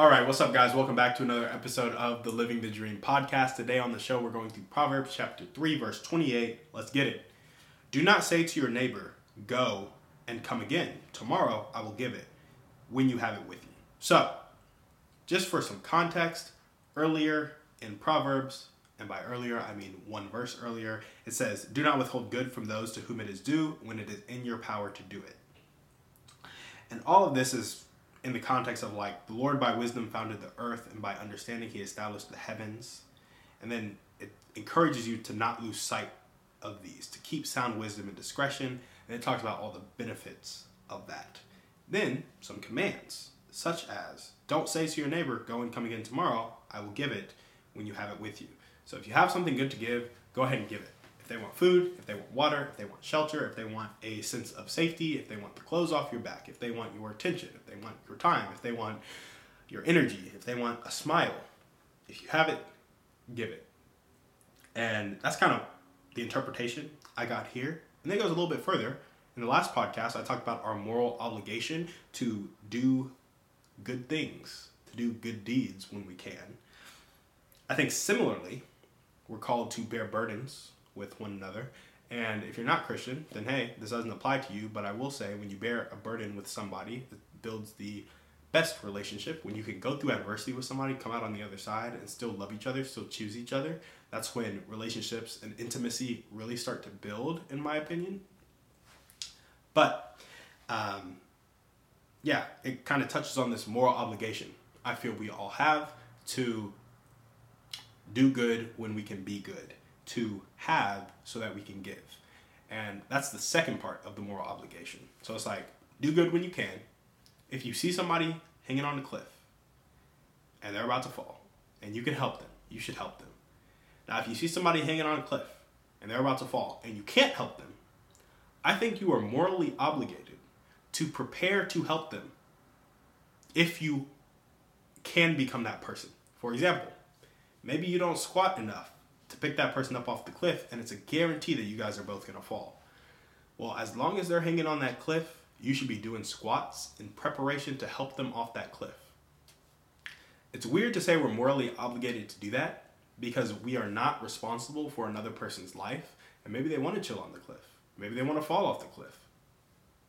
All right, what's up, guys? Welcome back to another episode of the Living the Dream podcast. Today on the show, we're going through Proverbs chapter 3, verse 28. Let's get it. Do not say to your neighbor, Go and come again. Tomorrow I will give it when you have it with you. So, just for some context, earlier in Proverbs, and by earlier I mean one verse earlier, it says, Do not withhold good from those to whom it is due when it is in your power to do it. And all of this is in the context of like the Lord by wisdom founded the earth, and by understanding he established the heavens. And then it encourages you to not lose sight of these, to keep sound wisdom and discretion. And it talks about all the benefits of that. Then some commands, such as don't say to your neighbor, Go and come again tomorrow, I will give it when you have it with you. So if you have something good to give, go ahead and give it they want food, if they want water, if they want shelter, if they want a sense of safety, if they want the clothes off your back, if they want your attention, if they want your time, if they want your energy, if they want a smile, if you have it, give it. And that's kind of the interpretation I got here. And then it goes a little bit further. In the last podcast, I talked about our moral obligation to do good things, to do good deeds when we can. I think similarly, we're called to bear burdens with one another. And if you're not Christian, then hey, this doesn't apply to you. But I will say, when you bear a burden with somebody, it builds the best relationship. When you can go through adversity with somebody, come out on the other side, and still love each other, still choose each other, that's when relationships and intimacy really start to build, in my opinion. But, um, yeah, it kind of touches on this moral obligation I feel we all have to do good when we can be good to have so that we can give. And that's the second part of the moral obligation. So it's like, do good when you can. If you see somebody hanging on a cliff and they're about to fall and you can help them, you should help them. Now, if you see somebody hanging on a cliff and they're about to fall and you can't help them, I think you are morally obligated to prepare to help them if you can become that person. For example, maybe you don't squat enough to pick that person up off the cliff, and it's a guarantee that you guys are both gonna fall. Well, as long as they're hanging on that cliff, you should be doing squats in preparation to help them off that cliff. It's weird to say we're morally obligated to do that because we are not responsible for another person's life, and maybe they want to chill on the cliff. Maybe they want to fall off the cliff.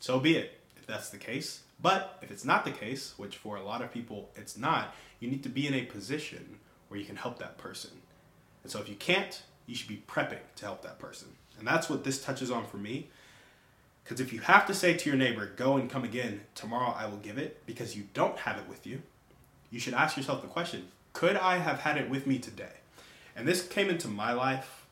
So be it, if that's the case. But if it's not the case, which for a lot of people it's not, you need to be in a position where you can help that person. And so if you can't, you should be prepping to help that person. And that's what this touches on for me. Because if you have to say to your neighbor, go and come again, tomorrow I will give it, because you don't have it with you, you should ask yourself the question could I have had it with me today? And this came into my life,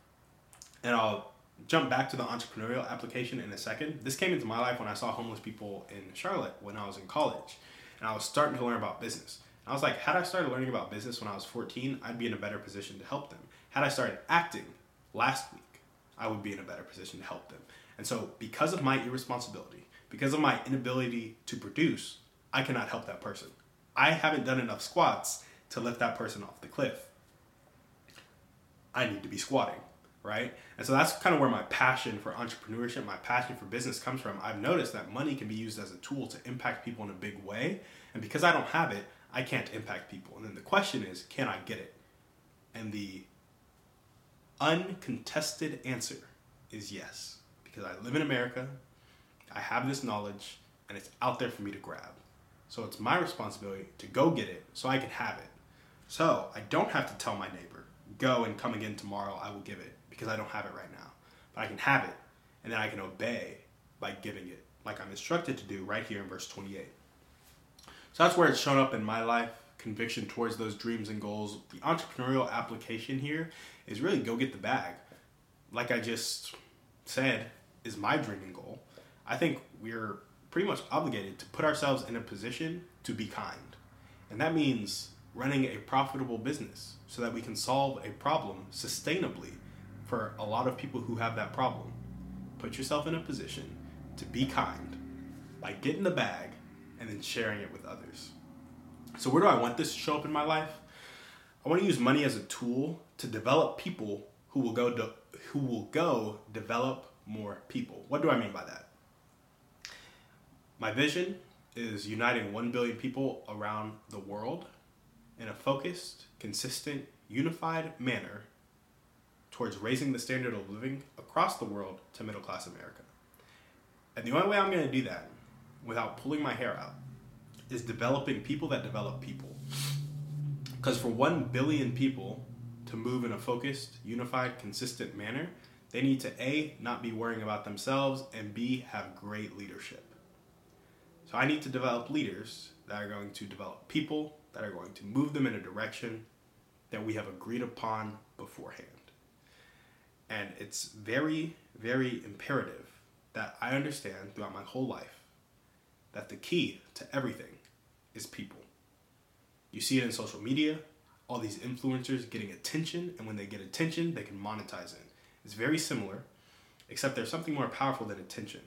and I'll jump back to the entrepreneurial application in a second. This came into my life when I saw homeless people in Charlotte when I was in college, and I was starting to learn about business. I was like, had I started learning about business when I was 14, I'd be in a better position to help them. Had I started acting last week, I would be in a better position to help them. And so, because of my irresponsibility, because of my inability to produce, I cannot help that person. I haven't done enough squats to lift that person off the cliff. I need to be squatting, right? And so that's kind of where my passion for entrepreneurship, my passion for business comes from. I've noticed that money can be used as a tool to impact people in a big way. And because I don't have it, I can't impact people. And then the question is, can I get it? And the uncontested answer is yes. Because I live in America, I have this knowledge, and it's out there for me to grab. So it's my responsibility to go get it so I can have it. So I don't have to tell my neighbor, go and come again tomorrow, I will give it, because I don't have it right now. But I can have it, and then I can obey by giving it, like I'm instructed to do right here in verse 28. So that's where it's shown up in my life conviction towards those dreams and goals. The entrepreneurial application here is really go get the bag. Like I just said, is my dream and goal. I think we're pretty much obligated to put ourselves in a position to be kind. And that means running a profitable business so that we can solve a problem sustainably for a lot of people who have that problem. Put yourself in a position to be kind by getting the bag and then sharing it with others. So, where do I want this to show up in my life? I want to use money as a tool to develop people who will go de- who will go develop more people. What do I mean by that? My vision is uniting 1 billion people around the world in a focused, consistent, unified manner towards raising the standard of living across the world to middle class America. And the only way I'm going to do that without pulling my hair out is developing people that develop people. Because for 1 billion people to move in a focused, unified, consistent manner, they need to A, not be worrying about themselves, and B, have great leadership. So I need to develop leaders that are going to develop people, that are going to move them in a direction that we have agreed upon beforehand. And it's very, very imperative that I understand throughout my whole life that the key to everything is people. You see it in social media, all these influencers getting attention, and when they get attention, they can monetize it. It's very similar, except there's something more powerful than attention.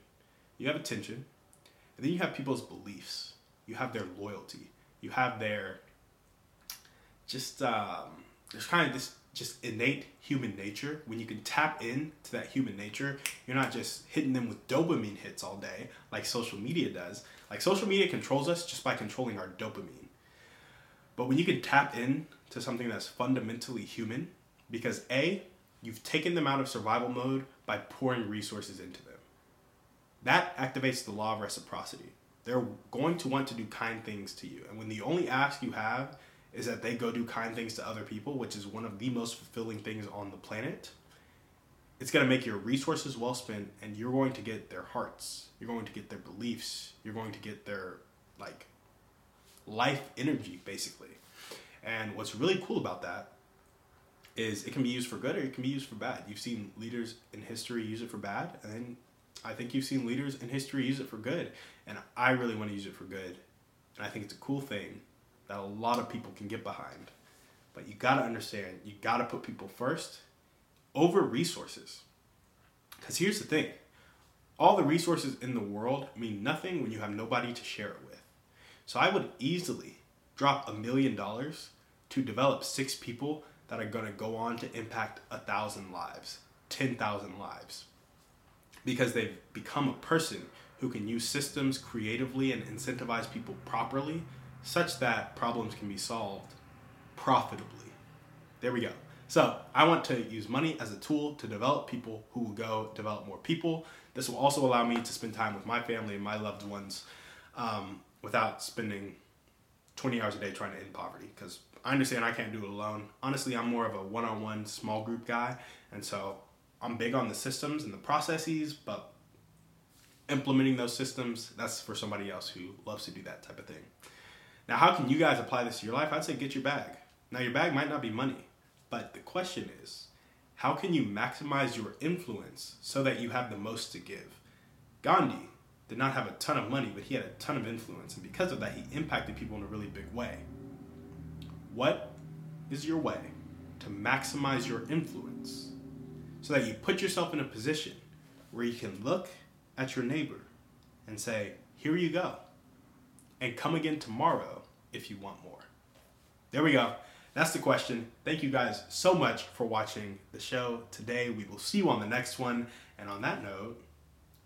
You have attention, and then you have people's beliefs, you have their loyalty, you have their just um, there's kind of this just innate human nature when you can tap into that human nature you're not just hitting them with dopamine hits all day like social media does like social media controls us just by controlling our dopamine. But when you can tap in to something that's fundamentally human because a you've taken them out of survival mode by pouring resources into them. That activates the law of reciprocity. They're going to want to do kind things to you. And when the only ask you have is that they go do kind things to other people, which is one of the most fulfilling things on the planet. It's going to make your resources well spent, and you're going to get their hearts. You're going to get their beliefs. You're going to get their like life energy, basically. And what's really cool about that is it can be used for good or it can be used for bad. You've seen leaders in history use it for bad, and I think you've seen leaders in history use it for good. And I really want to use it for good. And I think it's a cool thing that a lot of people can get behind. But you got to understand, you got to put people first over resources. Because here's the thing all the resources in the world mean nothing when you have nobody to share it with. So I would easily drop a million dollars to develop six people that are going to go on to impact a thousand lives, 10,000 lives. Because they've become a person who can use systems creatively and incentivize people properly such that problems can be solved profitably. There we go. So, I want to use money as a tool to develop people who will go develop more people. This will also allow me to spend time with my family and my loved ones um, without spending 20 hours a day trying to end poverty because I understand I can't do it alone. Honestly, I'm more of a one on one small group guy, and so I'm big on the systems and the processes, but implementing those systems, that's for somebody else who loves to do that type of thing. Now, how can you guys apply this to your life? I'd say get your bag. Now, your bag might not be money, but the question is, how can you maximize your influence so that you have the most to give? Gandhi did not have a ton of money, but he had a ton of influence, and because of that, he impacted people in a really big way. What is your way to maximize your influence so that you put yourself in a position where you can look at your neighbor and say, Here you go and come again tomorrow if you want more. There we go. That's the question. Thank you guys so much for watching the show today. We will see you on the next one. And on that note,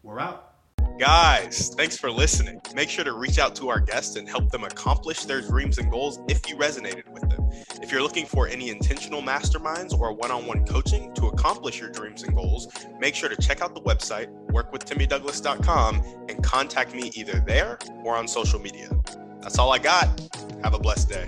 we're out. Guys, thanks for listening. Make sure to reach out to our guests and help them accomplish their dreams and goals if you resonated with them. If you're looking for any intentional masterminds or one on one coaching to accomplish your dreams and goals, make sure to check out the website, workwithtimmydouglas.com, and contact me either there or on social media. That's all I got. Have a blessed day.